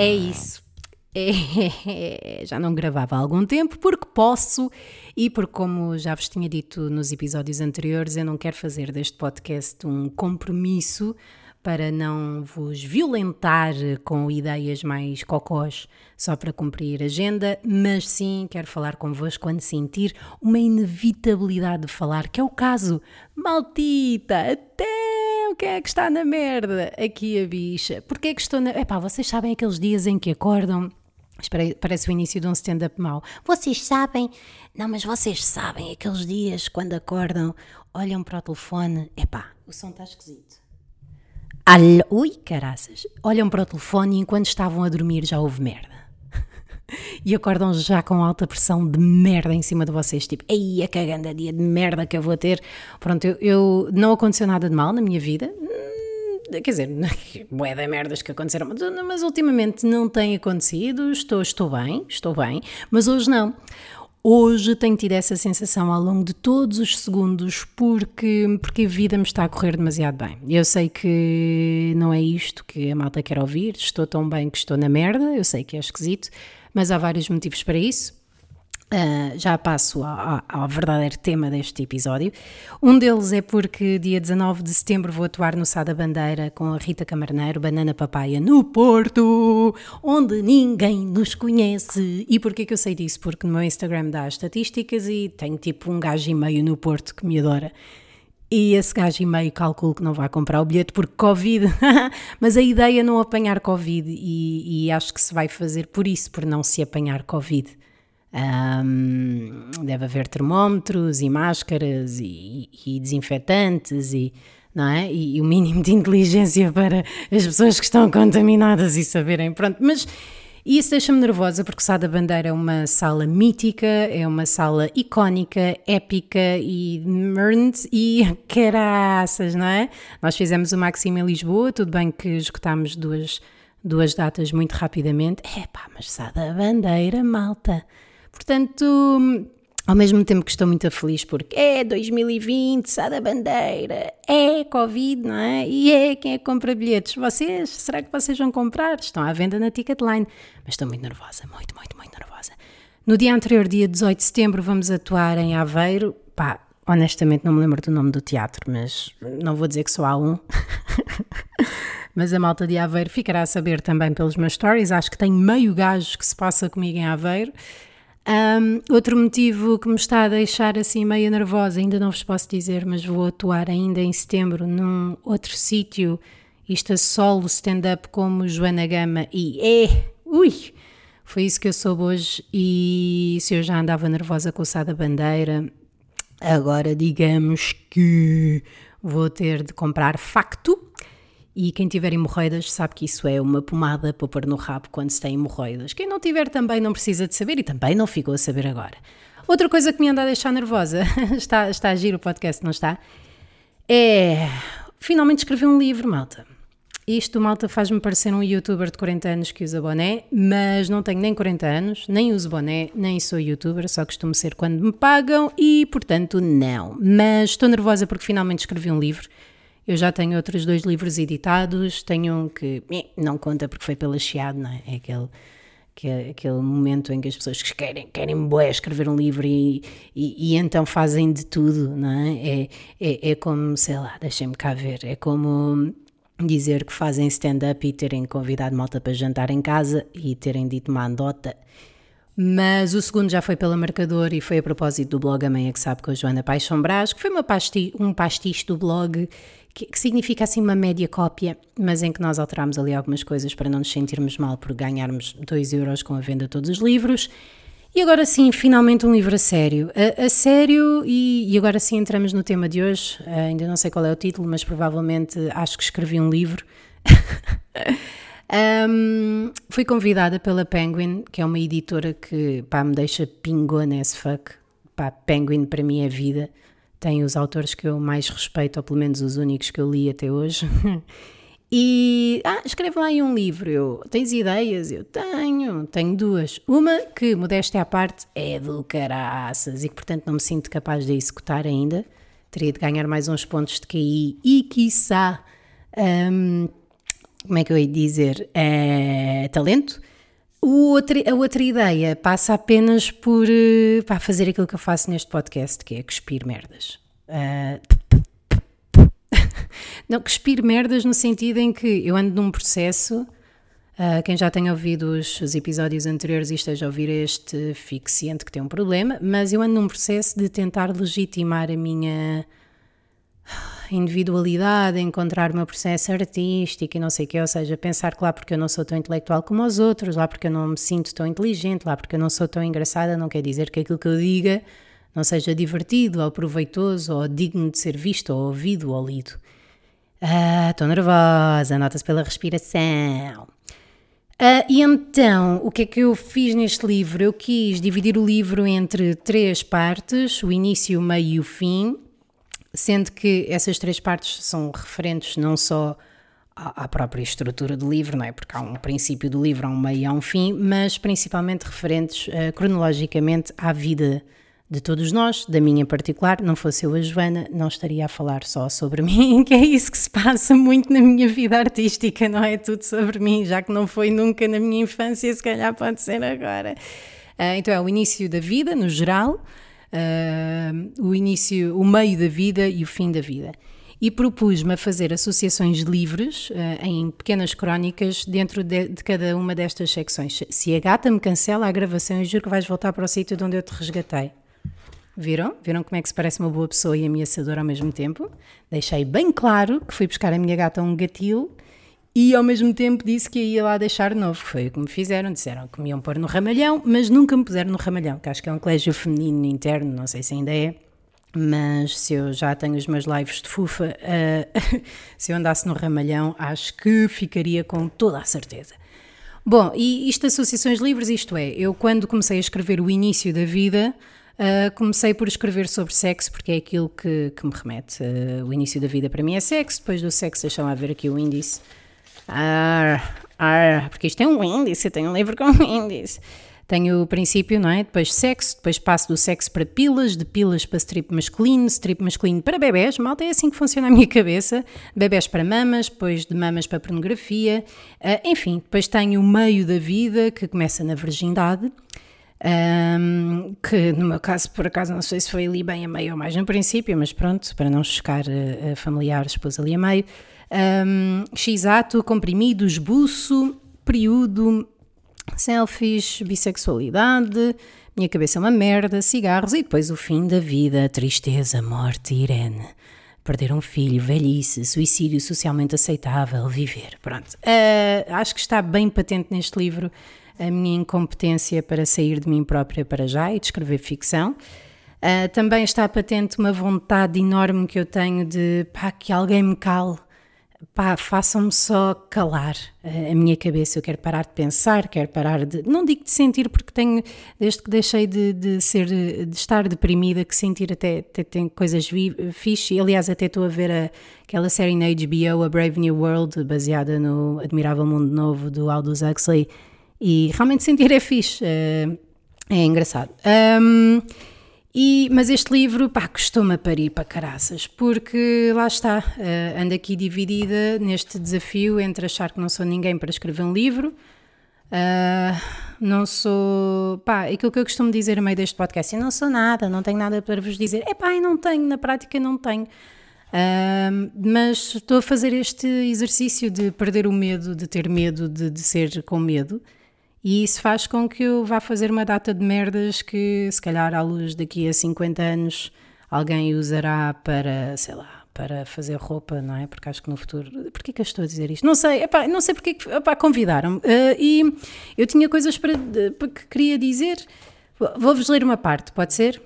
É isso. É, já não gravava há algum tempo porque posso e porque, como já vos tinha dito nos episódios anteriores, eu não quero fazer deste podcast um compromisso para não vos violentar com ideias mais cocós só para cumprir agenda, mas sim quero falar convosco quando sentir uma inevitabilidade de falar, que é o caso. Maltita, até o que é que está na merda? Aqui a bicha. Porquê é que estou na. Epá, vocês sabem aqueles dias em que acordam Espera, parece o início de um stand-up mau. Vocês sabem, não, mas vocês sabem aqueles dias quando acordam, olham para o telefone, epá, o som está esquisito. Alho, ui, caraças. Olham para o telefone e enquanto estavam a dormir já houve merda. E acordam já com alta pressão de merda em cima de vocês, tipo, ei, a caganda dia de merda que eu vou ter. Pronto, eu, eu não aconteceu nada de mal na minha vida, hum, quer dizer, bué de merdas que aconteceram, mas, mas ultimamente não tem acontecido, estou, estou bem, estou bem, mas hoje não. Hoje tenho tido essa sensação ao longo de todos os segundos porque, porque a vida me está a correr demasiado bem. Eu sei que não é isto que a malta quer ouvir, estou tão bem que estou na merda, eu sei que é esquisito, mas há vários motivos para isso. Uh, já passo ao, verdadeiro tema deste episódio. Um deles é porque dia 19 de setembro vou atuar no Sá da Bandeira com a Rita Camarneiro, Banana Papaya, no Porto, onde ninguém nos conhece. E porquê que eu sei disso? Porque no meu Instagram dá as estatísticas e tenho tipo um gajo e meio no Porto que me adora. E esse gajo e meio calculo que não vai comprar o bilhete porque Covid. Mas a ideia é não apanhar Covid e, e acho que se vai fazer por isso, por não se apanhar Covid. Um, deve haver termómetros e máscaras e, e desinfetantes e, não é? E, e, o mínimo de inteligência para as pessoas que estão contaminadas e saberem. Pronto, mas isso deixa-me nervosa porque Sá da Bandeira é uma sala mítica, é uma sala icónica, épica e merned e caraças, não é? Nós fizemos o Máximo em Lisboa, tudo bem que esgotámos duas, duas datas muito rapidamente. É pá, mas Sá da Bandeira, malta Portanto, ao mesmo tempo que estou muito feliz porque é 2020, sai da bandeira, é Covid, não é? E é quem é que compra bilhetes? Vocês? Será que vocês vão comprar? Estão à venda na Ticketline. Mas estou muito nervosa, muito, muito, muito nervosa. No dia anterior, dia 18 de setembro, vamos atuar em Aveiro. Pá, honestamente não me lembro do nome do teatro, mas não vou dizer que só há um. mas a malta de Aveiro ficará a saber também pelos meus stories. Acho que tem meio gajo que se passa comigo em Aveiro. Um, outro motivo que me está a deixar assim meio nervosa, ainda não vos posso dizer, mas vou atuar ainda em setembro num outro sítio, isto a solo stand-up como Joana Gama e é, ui, foi isso que eu soube hoje e se eu já andava nervosa com o Sá da Bandeira, agora digamos que vou ter de comprar facto e quem tiver hemorroidas sabe que isso é uma pomada para pôr no rabo quando se tem hemorroidas. Quem não tiver também não precisa de saber e também não ficou a saber agora. Outra coisa que me anda a deixar nervosa, está, está a giro o podcast, não está? É. Finalmente escrevi um livro, malta. Isto, malta, faz-me parecer um youtuber de 40 anos que usa boné, mas não tenho nem 40 anos, nem uso boné, nem sou youtuber, só costumo ser quando me pagam e, portanto, não. Mas estou nervosa porque finalmente escrevi um livro eu já tenho outros dois livros editados, tenho um que não conta porque foi pela Chiado, não é? É aquele, que é aquele momento em que as pessoas querem, querem bué, escrever um livro e, e, e, então fazem de tudo, não é? É, é, é como, sei lá, deixem-me cá ver, é como dizer que fazem stand-up e terem convidado malta para jantar em casa e terem dito uma andota. Mas o segundo já foi pela Marcador e foi a propósito do blog A Mãe é que Sabe com a Joana Paixão Brás, que foi uma pasti um pastiche do blog que, que, significa assim uma média cópia, mas em que nós alterámos ali algumas coisas para não nos sentirmos mal por ganharmos 2 euros com a venda de todos os livros. E agora sim, finalmente um livro a sério. A, a sério, e, e, agora sim entramos no tema de hoje. Uh, ainda não sei qual é o título, mas provavelmente acho que escrevi um livro. um, fui convidada pela Penguin, que é uma editora que pá, me deixa pingona as fuck. Pá, Penguin para mim é vida tem os autores que eu mais respeito, ou pelo menos os únicos que eu li até hoje. E ah, escreve lá aí um livro. Eu, tens ideias? Eu tenho, tenho duas. Uma que, modéstia à parte, é do caraças e que, portanto, não me sinto capaz de executar ainda. Teria de ganhar mais uns pontos de QI e, quiçá, um, como é que eu ia dizer? É, talento. O outro, a outra ideia passa apenas por uh, pá, fazer aquilo que eu faço neste podcast, que é cuspir merdas. Uh, não, cuspir merdas no sentido em que eu ando num processo. Uh, quem já tenha ouvido os, os, episódios anteriores e esteja a ouvir este, fique ciente que tem um problema, mas eu ando num processo de tentar legitimar a minha individualidade, encontrar o meu processo artístico e não sei o quê, ou seja, pensar que lá porque eu não sou tão intelectual como os outros, lá porque eu não me sinto tão inteligente, lá porque eu não sou tão engraçada, não quer dizer que aquilo que eu diga não seja divertido ou proveitoso ou digno de ser visto ou ouvido ou lido. Ah, estou nervosa, nota-se pela respiração. Ah, e então, o que é que eu fiz neste livro? Eu quis dividir o livro entre três partes: o início, o meio e o fim sendo que essas três partes são referentes não só à, própria estrutura do livro, não é? Porque há um princípio do livro, há um meio e há um fim, mas principalmente referentes uh, cronologicamente à vida de todos nós, da minha em particular, não fosse eu a Joana, não estaria a falar só sobre mim, que é isso que se passa muito na minha vida artística, não é tudo sobre mim, já que não foi nunca na minha infância, se calhar pode ser agora. Uh, então é o início da vida, no geral, uh, o início, o meio da vida e o fim da vida. E propus-me a fazer associações livres, uh, em pequenas crónicas, dentro de, de, cada uma destas secções. Se a gata me cancela a gravação, eu juro que vais voltar para o sítio de onde eu te resgatei. Viram? Viram como é que se parece uma boa pessoa e ameaçadora ao mesmo tempo? Deixei bem claro que fui buscar a minha gata um gatil e ao mesmo tempo disse que ia lá deixar novo. Foi o que me fizeram. Disseram que me iam pôr no ramalhão, mas nunca me puseram no ramalhão, que acho que é um colégio feminino interno, não sei se ainda é. Mas se eu já tenho os meus lives de fufa, uh, se eu andasse no ramalhão, acho que ficaria com toda a certeza. Bom, e isto associações livres, isto é, eu quando comecei a escrever o início da vida, Uh, comecei por escrever sobre sexo, porque é aquilo que, que me remete. Uh, o início da vida para mim é sexo, depois do sexo, deixa-me ver aqui o índice. Ah, ah, porque isto é um índice, tenho um livro com um índice. Tenho o princípio, não é? Depois sexo, depois passo do sexo para pilas, de pilas para strip masculino, strip masculino para bebés, malta, é assim que funciona a minha cabeça. Bebés para mamas, depois de mamas para pornografia, uh, enfim, depois tenho o meio da vida que começa na virgindade. Um, que no meu caso, por acaso, não sei se foi ali bem a meio ou mais no princípio, mas pronto, para não chocar uh, familiares, pus ali a meio um, x-ato, comprimidos, buço, período, selfies, bissexualidade, minha cabeça é uma merda, cigarros e depois o fim da vida, tristeza, morte, Irene. Perder um filho, velhice, suicídio socialmente aceitável, viver. Pronto. Uh, acho que está bem patente neste livro a minha incompetência para sair de mim própria para já e de escrever ficção. Uh, também está patente uma vontade enorme que eu tenho de pá, que alguém me cale pá, façam-me só calar a minha cabeça. Eu quero parar de pensar, quero parar de. Não digo de sentir, porque tenho, desde que deixei de, de ser, de estar deprimida, que sentir até, até tem coisas fixe. E, aliás, até estou a ver a, aquela série na HBO, A Brave New World, baseada no Admirável Mundo Novo do Aldous Huxley. E realmente sentir é fixe, é, é engraçado. Um, e, mas este livro, pá, costuma parir para caraças, porque lá está, uh, ando aqui dividida neste desafio entre achar que não sou ninguém para escrever um livro, uh, não sou, pá, aquilo que eu costumo dizer a meio deste podcast, eu não sou nada, não tenho nada para vos dizer, é pá, não tenho, na prática não tenho. Uh, mas estou a fazer este exercício de perder o medo, de ter medo de, de ser com medo, e isso faz com que eu vá fazer uma data de merdas que, se calhar, à luz daqui a 50 anos, alguém usará para, sei lá, para fazer roupa, não é? Porque acho que no futuro. Porquê que eu estou a dizer isto? Não sei, epá, não sei porque convidaram-me. Uh, e eu tinha coisas para, para que queria dizer. Vou-vos ler uma parte, pode ser?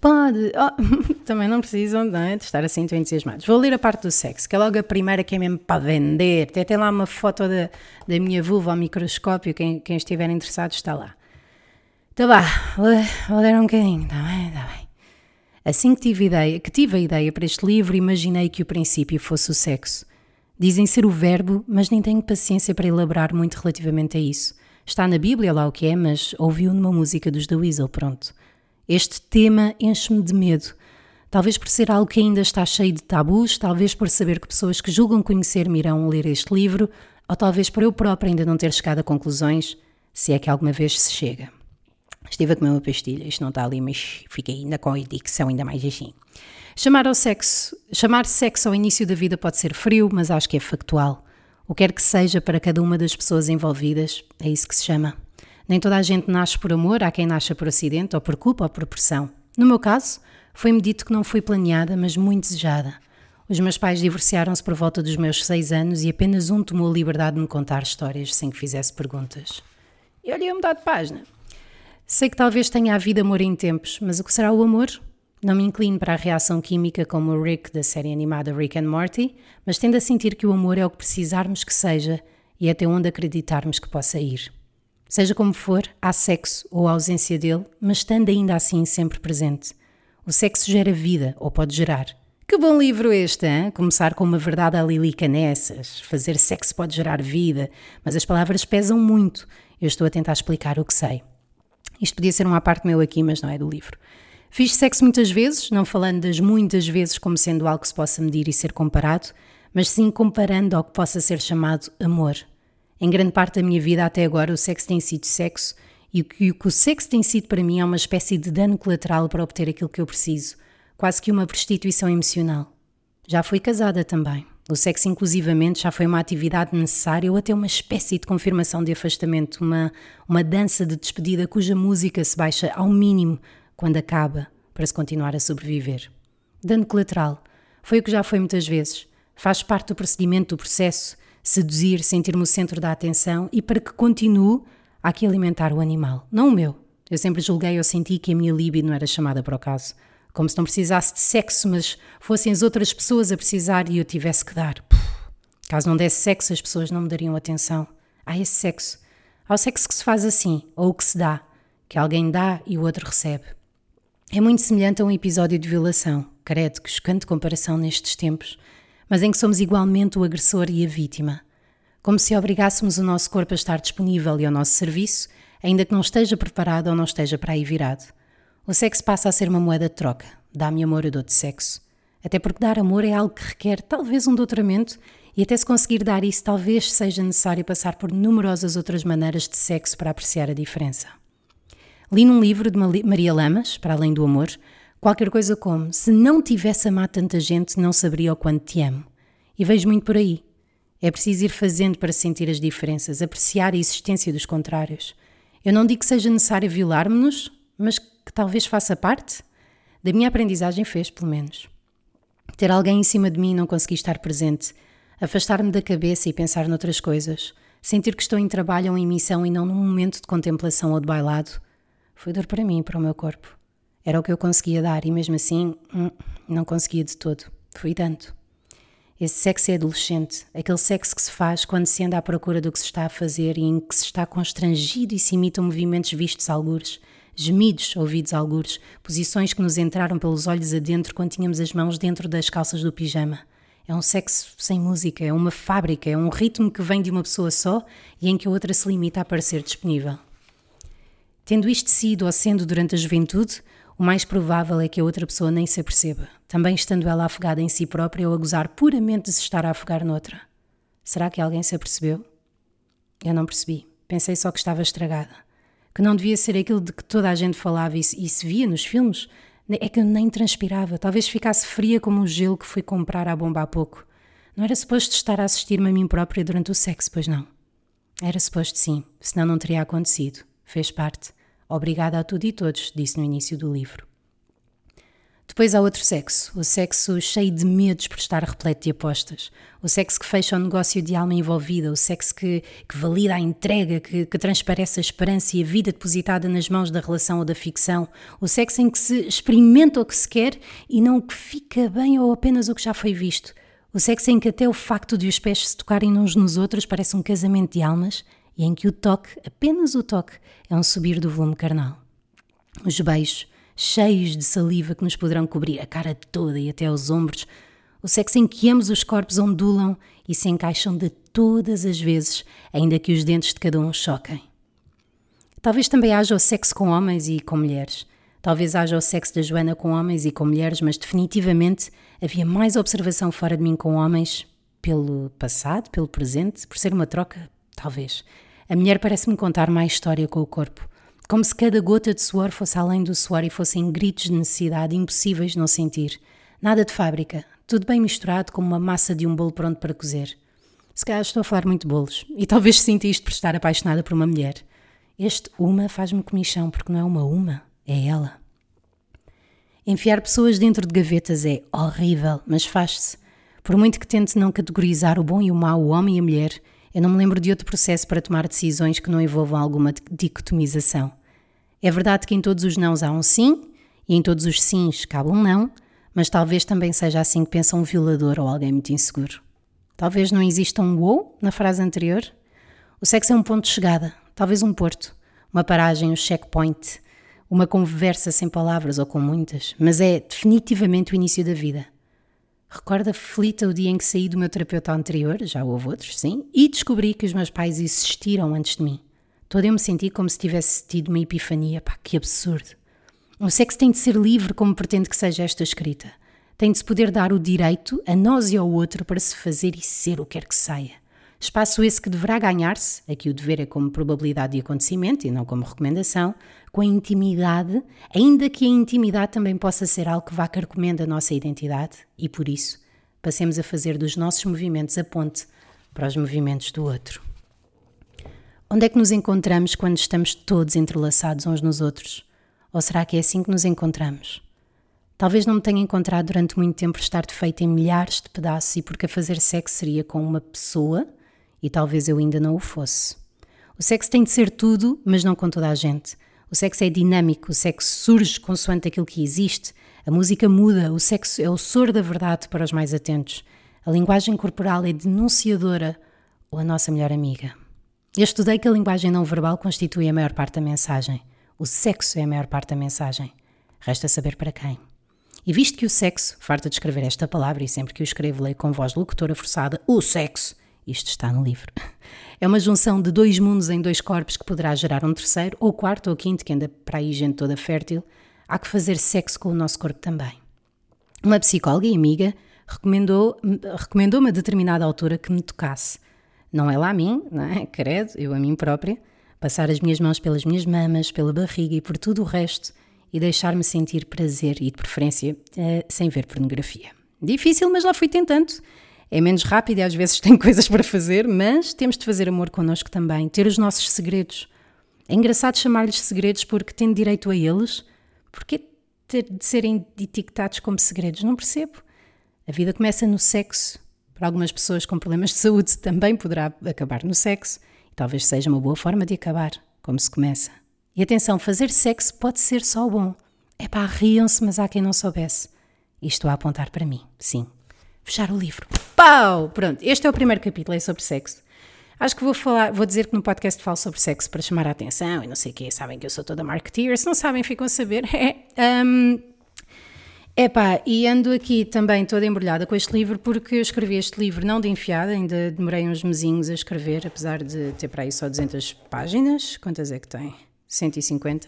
Pode. Oh, também não precisam de estar assim tão entusiasmados. Vou ler a parte do sexo, que é logo a primeira que é mesmo para vender. Tem até lá uma foto da, da minha vulva ao microscópio, quem, quem estiver interessado está lá. Então vá, vou, vou ler um bocadinho, está bem, está bem. Assim que tive, ideia, que tive a ideia para este livro, imaginei que o princípio fosse o sexo. Dizem ser o verbo, mas nem tenho paciência para elaborar muito relativamente a isso. Está na Bíblia lá o que é, mas ouviu numa música dos The Weasel, pronto. Este tema enche-me de medo. Talvez por ser algo que ainda está cheio de tabus, talvez por saber que pessoas que julgam conhecer-me irão ler este livro, ou talvez por eu própria ainda não ter chegado a conclusões, se é que alguma vez se chega. Estive a comer uma pastilha, isto não está ali, mas fiquei ainda com a dicção ainda mais assim. Chamar ao sexo, chamar sexo ao início da vida pode ser frio, mas acho que é factual. O que quer que seja para cada uma das pessoas envolvidas, é isso que se chama. Nem toda a gente nasce por amor, há quem nasça por acidente, ou por culpa, ou por pressão. No meu caso, foi-me dito que não fui planeada, mas muito desejada. Os meus pais divorciaram-se por volta dos meus seis anos e apenas um tomou a liberdade de me contar histórias sem que fizesse perguntas. E olha, eu mudar de página. Sei que talvez tenha havido amor em tempos, mas o que será o amor? Não me inclino para a reação química como o Rick da série animada Rick and Morty, mas tendo a sentir que o amor é o que precisarmos que seja e até onde acreditarmos que possa ir. Seja como for, há sexo ou ausência dele, mas estando ainda assim sempre presente. O sexo gera vida, ou pode gerar. Que bom livro este, hein? Começar com uma verdade a Lilica nessas. Fazer sexo pode gerar vida, mas as palavras pesam muito. Eu estou a tentar explicar o que sei. Isto podia ser uma parte meu aqui, mas não é do livro. Fiz sexo muitas vezes, não falando das muitas vezes como sendo algo que se possa medir e ser comparado, mas sim comparando ao que possa ser chamado amor. Em grande parte da minha vida até agora o sexo tem sido sexo e o que o sexo tem sido para mim é uma espécie de dano colateral para obter aquilo que eu preciso, quase que uma prostituição emocional. Já fui casada também. O sexo, inclusivamente, já foi uma atividade necessária ou até uma espécie de confirmação de afastamento, uma, uma dança de despedida cuja música se baixa ao mínimo quando acaba, para se continuar a sobreviver. Dano colateral. Foi o que já foi muitas vezes. Faz parte do procedimento do processo, seduzir, sentir-me o centro da atenção e para que continue, há que alimentar o animal, não o meu. Eu sempre julguei ou senti que a minha libido não era chamada para o caso. Como se não precisasse de sexo, mas fossem as outras pessoas a precisar e eu tivesse que dar. Puf. Caso não desse sexo, as pessoas não me dariam atenção. Há esse sexo. Há o sexo que se faz assim, ou o que se dá, que alguém dá e o outro recebe. É muito semelhante a um episódio de violação, credo que chocante comparação nestes tempos, mas em que somos igualmente o agressor e a vítima. Como se obrigássemos o nosso corpo a estar disponível e ao nosso serviço, ainda que não esteja preparado ou não esteja para aí virado. O sexo passa a ser uma moeda de troca. Dá-me amor, eu dou-te sexo. Até porque dar amor é algo que requer talvez um doutoramento e até se conseguir dar isso, talvez seja necessário passar por numerosas outras maneiras de sexo para apreciar a diferença. Li num livro de Maria Lamas, para além do amor, qualquer coisa como: Se não tivesse amado tanta gente, não saberia o quanto te amo. E vejo muito por aí. É preciso ir fazendo para sentir as diferenças, apreciar a existência dos contrários. Eu não digo que seja necessário violar-me-nos, mas que talvez faça parte. Da minha aprendizagem fez, pelo menos. Ter alguém em cima de mim e não conseguir estar presente, afastar-me da cabeça e pensar noutras coisas, sentir que estou em trabalho ou em missão e não num momento de contemplação ou de bailado, foi dor para mim, para o meu corpo. Era o que eu conseguia dar e mesmo assim hum, não conseguia de todo. Fui dando. Esse sexo é adolescente, aquele sexo que se faz quando se anda à procura do que se está a fazer e em que se está constrangido e se imitam movimentos vistos algures, gemidos ouvidos algures, posições que nos entraram pelos olhos adentro quando tínhamos as mãos dentro das calças do pijama. É um sexo sem música, é uma fábrica, é um ritmo que vem de uma pessoa só e em que a outra se limita a aparecer disponível. Tendo isto sido ou sendo durante a juventude, o mais provável é que a outra pessoa nem se aperceba, também estando ela afogada em si própria ou a gozar puramente de se estar a afogar noutra. Será que alguém se apercebeu? Eu não percebi. Pensei só que estava estragada. Que não devia ser aquilo de que toda a gente falava e se, e se via nos filmes. É que eu nem transpirava. Talvez ficasse fria como o gelo que fui comprar à bomba há pouco. Não era suposto estar a assistir-me a mim própria durante o sexo, pois não? Era suposto sim, senão não teria acontecido. Fez parte. Obrigada a tudo e todos, disse no início do livro. Depois há outro sexo, o sexo cheio de medos por estar repleto de apostas, o sexo que fecha o negócio de alma envolvida, o sexo que, que valida a entrega, que, que, transparece a esperança e a vida depositada nas mãos da relação ou da ficção, o sexo em que se experimenta o que se quer e não o que fica bem ou apenas o que já foi visto, o sexo em que até o facto de os pés se tocarem uns nos outros parece um casamento de almas e em que o toque, apenas o toque, é um subir do volume carnal. Os beijos, cheios de saliva que nos poderão cobrir a cara toda e até os ombros, o sexo em que ambos os corpos ondulam e se encaixam de todas as vezes, ainda que os dentes de cada um choquem. Talvez também haja o sexo com homens e com mulheres. Talvez haja o sexo da Joana com homens e com mulheres, mas definitivamente havia mais observação fora de mim com homens, pelo passado, pelo presente, por ser uma troca, talvez. A mulher parece-me contar mais história com o corpo, como se cada gota de suor fosse além do suor e fossem gritos de necessidade impossíveis de não sentir. Nada de fábrica, tudo bem misturado como uma massa de um bolo pronto para cozer. Se calhar estou a falar muito de bolos, e talvez sinta isto por estar apaixonada por uma mulher. Este uma faz-me comichão, porque não é uma uma, é ela. Enfiar pessoas dentro de gavetas é horrível, mas faz-se. Por muito que tente não categorizar o bom e o mau, o homem e a mulher, eu não me lembro de outro processo para tomar decisões que não envolvam alguma dicotomização. É verdade que em todos os nãos há um sim, e em todos os sims cabe um não, mas talvez também seja assim que pensa um violador ou alguém muito inseguro. Talvez não exista um wow na frase anterior. O sexo é um ponto de chegada, talvez um porto, uma paragem, um checkpoint, uma conversa sem palavras ou com muitas, mas é definitivamente o início da vida. Recordo aflita o dia em que saí do meu terapeuta anterior, já houve outros, sim, e descobri que os meus pais existiram antes de mim. Toda eu me senti como se tivesse tido uma epifania. Pá, que absurdo. O sexo tem de ser livre como pretende que seja esta escrita. Tem de se poder dar o direito a nós e ao outro para se fazer e ser o que quer que saia. Espaço esse que deverá ganhar-se, aqui o dever é como probabilidade de acontecimento e não como recomendação, com a intimidade, ainda que a intimidade também possa ser algo que vá carcomendo a nossa identidade e, por isso, passemos a fazer dos nossos movimentos a ponte para os movimentos do outro. Onde é que nos encontramos quando estamos todos entrelaçados uns nos outros? Ou será que é assim que nos encontramos? Talvez não me tenha encontrado durante muito tempo estar feita em milhares de pedaços e porque a fazer sexo seria com uma pessoa e talvez eu ainda não o fosse. O sexo tem de ser tudo, mas não com toda a gente. O sexo é dinâmico, o sexo surge consoante aquilo que existe, a música muda, o sexo é o soro da verdade para os mais atentos. A linguagem corporal é denunciadora ou a nossa melhor amiga. Eu estudei que a linguagem não verbal constitui a maior parte da mensagem. O sexo é a maior parte da mensagem. Resta saber para quem. E visto que o sexo, farta de escrever esta palavra e sempre que o escrevo leio com voz locutora forçada, o sexo, isto está no livro, é uma junção de dois mundos em dois corpos que poderá gerar um terceiro, ou quarto ou quinto, que anda para aí gente toda fértil, há que fazer sexo com o nosso corpo também. Uma psicóloga e amiga recomendou, recomendou-me a determinada altura que me tocasse. Não ela a mim, não é? Credo, eu a mim própria passar as minhas mãos pelas minhas mamas, pela barriga e por tudo o resto e deixar-me sentir prazer e, de preferência, uh, sem ver pornografia. Difícil, mas lá fui tentando. É menos rápido e às vezes tem coisas para fazer, mas temos de fazer amor connosco também, ter os nossos segredos. É engraçado chamar-lhes segredos porque tendo direito a eles, porque ter de serem etiquetados como segredos? Não percebo. A vida começa no sexo. Para algumas pessoas com problemas de saúde também poderá acabar no sexo. Talvez seja uma boa forma de acabar, como se começa. E atenção, fazer sexo pode ser só bom. É pá, riam-se, mas há quem não soubesse. E estou a apontar para mim, sim. Fechar o livro. Pau! Pronto, este é o primeiro capítulo, é sobre sexo. Acho que vou falar, vou dizer que no podcast falo sobre sexo para chamar a atenção e não sei o quê. Sabem que eu sou toda marketeer. Se não sabem, ficam a saber. É, um, Epá, e ando aqui também toda embrulhada com este livro porque eu escrevi este livro não de enfiada, ainda demorei uns mesinhos a escrever, apesar de ter para aí só 200 páginas. Quantas é que tem? 150?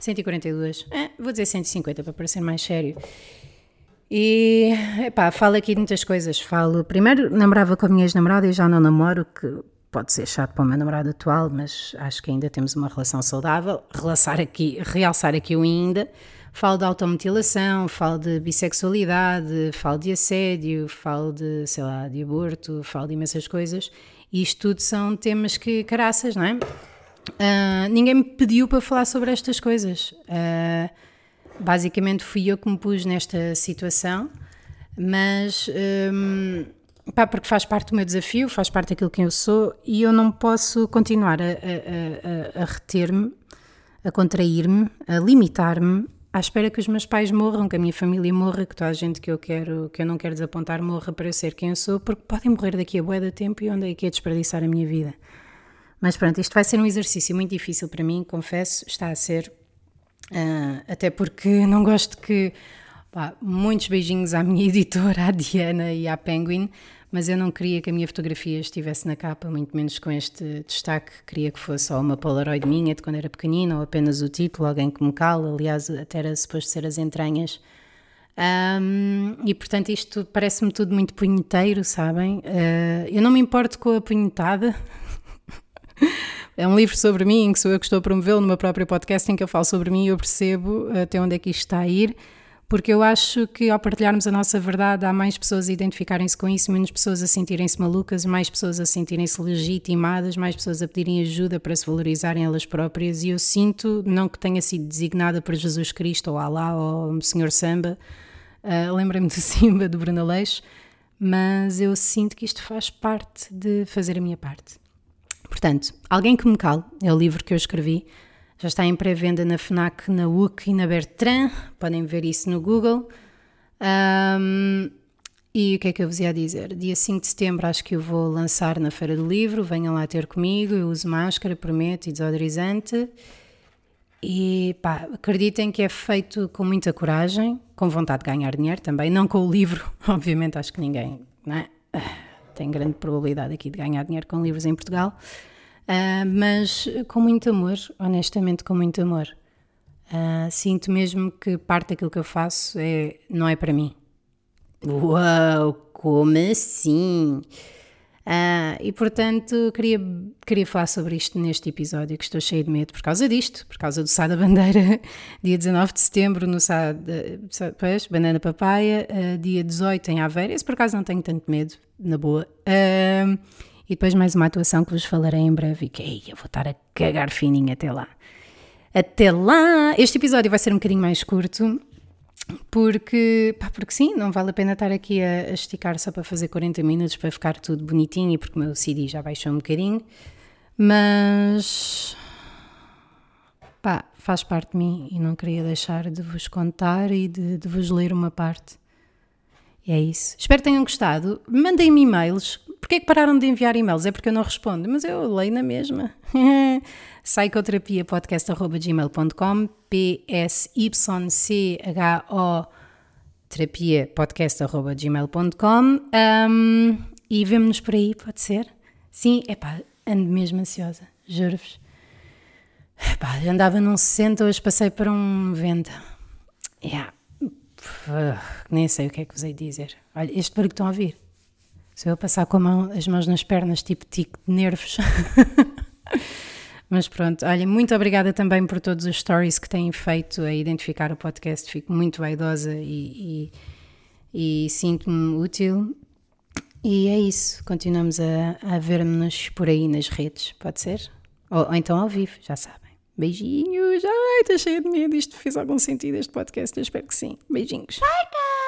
142? É, vou dizer 150 para parecer mais sério. E, epá, falo aqui de muitas coisas. Falo, primeiro, namorava com a minha ex-namorada e já não namoro, que pode ser chato para o meu namorado atual, mas acho que ainda temos uma relação saudável. Relaçar aqui, realçar aqui o ainda Falo de automutilação, falo de bissexualidade, falo de assédio, falo de, sei lá, de aborto, falo de imensas coisas. E isto tudo são temas que, caraças, não é? Uh, ninguém me pediu para falar sobre estas coisas. Uh, basicamente fui eu que me pus nesta situação, mas um, pá, porque faz parte do meu desafio, faz parte daquilo que eu sou e eu não posso continuar a, a, a, a reter-me, a contrair-me, a limitar-me à espera que os meus pais morram, que a minha família morra, que toda a gente que eu quero, que eu não quero desapontar morra para eu ser quem eu sou, porque podem morrer daqui a boa de tempo e onde é que é desperdiçar a minha vida. Mas pronto, isto vai ser um exercício muito difícil para mim, confesso, está a ser, uh, até porque não gosto que, pá, muitos beijinhos à minha editora, à Diana e à Penguin, mas eu não queria que a minha fotografia estivesse na capa, muito menos com este destaque. Queria que fosse só uma Polaroid minha de quando era pequenina, ou apenas o título, alguém que me cala. Aliás, até era suposto ser as entranhas. Um, e portanto, isto parece-me tudo muito punheteiro, sabem? Uh, eu não me importo com a punhetada. é um livro sobre mim, que sou eu que estou a promovê-lo no meu próprio podcast, em que eu falo sobre mim e eu percebo até onde é que isto está a ir porque eu acho que ao partilharmos a nossa verdade há mais pessoas a identificarem-se com isso, menos pessoas a sentirem-se malucas, mais pessoas a sentirem-se legitimadas, mais pessoas a pedirem ajuda para se valorizarem elas próprias. E eu sinto, não que tenha sido designada por Jesus Cristo ou Alá ou Senhor Samba, uh, lembrei-me do Simba, do Bruno Aleixo, mas eu sinto que isto faz parte de fazer a minha parte. Portanto, Alguém que me cale é o livro que eu escrevi já está em pré-venda na FNAC, na UC e na Bertrand. Podem ver isso no Google. Um, e o que é que eu vos ia dizer? Dia 5 de setembro acho que eu vou lançar na Feira do Livro. Venham lá ter comigo. Eu uso máscara, prometo, e desodorizante. E pá, acreditem que é feito com muita coragem, com vontade de ganhar dinheiro também. Não com o livro, obviamente, acho que ninguém é? Tem grande probabilidade aqui de ganhar dinheiro com livros em Portugal. Uh, mas com muito amor, honestamente, com muito amor. Uh, sinto mesmo que parte daquilo que eu faço é, não é para mim. Uau, como assim? Uh, e portanto, queria, queria falar sobre isto neste episódio, que estou cheio de medo por causa disto, por causa do Sá da Bandeira, dia 19 de setembro, no Sá, de, pois, Banana Papaya, uh, dia 18 em Aveiro. Esse por acaso não tenho tanto medo, na boa. Uh, e depois mais uma atuação que vos falarei em breve e que ei, eu vou estar a cagar fininho até lá. Até lá! Este episódio vai ser um bocadinho mais curto, porque, pá, porque sim, não vale a pena estar aqui a, a, esticar só para fazer 40 minutos para ficar tudo bonitinho e porque o meu CD já baixou um bocadinho, mas pá, faz parte de mim e não queria deixar de vos contar e de, de vos ler uma parte. E é isso. Espero que tenham gostado. Mandem-me e-mails Porquê que pararam de enviar e-mails? É porque eu não respondo, mas eu leio na mesma. psicoterapiapodcast.gmail.com P-S-Y-C-H-O terapiapodcast.gmail.com um, e vemo-nos por aí, pode ser? Sim, é pá, ando mesmo ansiosa, juro-vos. Epá, andava num 60, hoje passei para um 90. Yeah. nem sei o que é que vos hei dizer. Olha, este barulho que estão a ouvir se eu passar com mão, as mãos nas pernas, tipo tique de nervos. Mas pronto, olha, muito obrigada também por todos os stories que têm feito a identificar o podcast. Fico muito vaidosa e, e, e sinto-me útil. E é isso, continuamos a, a ver-nos por aí nas redes, pode ser? Ou, ou, então ao vivo, já sabem. Beijinhos, ai, estou cheia de medo. Isto fez algum sentido este podcast? Eu espero que sim. Beijinhos. Bye,